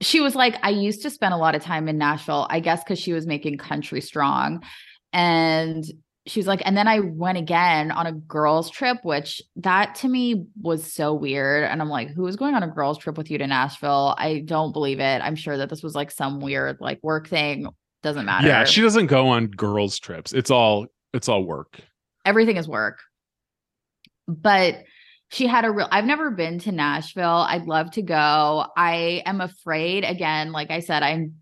she was like, I used to spend a lot of time in Nashville, I guess because she was making country strong. And she was like, and then I went again on a girls' trip, which that to me was so weird. And I'm like, who is going on a girls' trip with you to Nashville? I don't believe it. I'm sure that this was like some weird like work thing. Doesn't matter. Yeah, she doesn't go on girls' trips. It's all it's all work. Everything is work. But she had a real I've never been to Nashville. I'd love to go. I am afraid again, like I said, I'm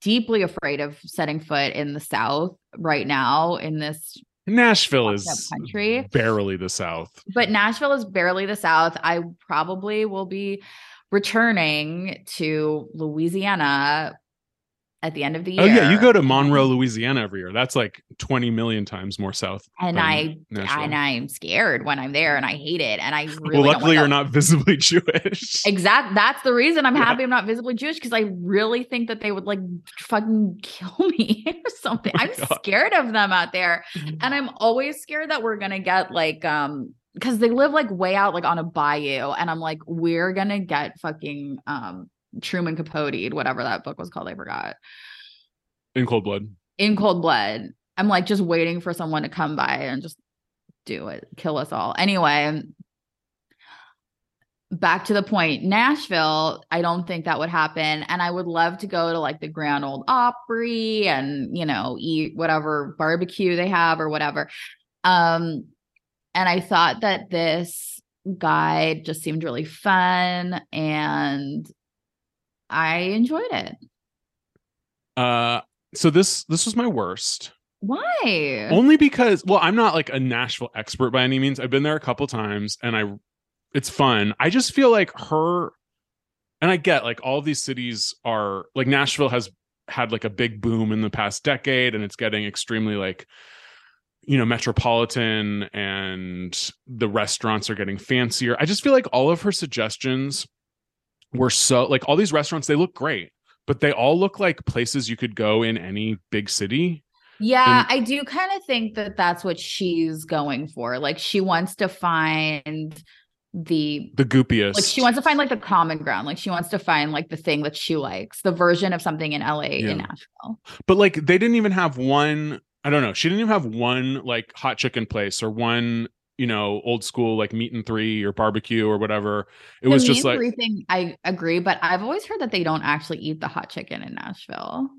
deeply afraid of setting foot in the South right now in this Nashville is country. barely the South. But Nashville is barely the South. I probably will be returning to Louisiana at the end of the year. Oh yeah, you go to Monroe, Louisiana every year. That's like 20 million times more south. and I Nashville. and I'm scared when I'm there and I hate it. And I really well, don't luckily you're not visibly Jewish. Exact. That's the reason I'm Yeah. happy I'm not visibly Jewish because I really think that they would like fucking kill me or something. Oh I'm God. scared of them out there, and I'm always scared that we're gonna get like um because they live like way out like on a bayou, and I'm like we're gonna get fucking um Truman Capote, whatever that book was called, I forgot. In cold blood. In cold blood. I'm like just waiting for someone to come by and just do it, kill us all. Anyway, back to the point Nashville, I don't think that would happen. And I would love to go to like the Grand Old Opry and, you know, eat whatever barbecue they have or whatever. Um, and I thought that this guide just seemed really fun and I enjoyed it. Uh so this this was my worst. Why? Only because well, I'm not like a Nashville expert by any means. I've been there a couple times and I it's fun. I just feel like her and I get like all these cities are like Nashville has had like a big boom in the past decade and it's getting extremely like you know metropolitan and the restaurants are getting fancier. I just feel like all of her suggestions were so like all these restaurants they look great, but they all look like places you could go in any big city. Yeah, I do kind of think that that's what she's going for. Like she wants to find the The goopiest. like she wants to find like the common ground. Like she wants to find like the thing that she likes, the version of something in LA Yeah. in Nashville. but like they didn't even have one i don't know she didn't even have one like hot chicken place or one you know old school like meat and three or barbecue or whatever it was just like thing I agree, but I've always heard that they don't actually eat the hot chicken in Nashville.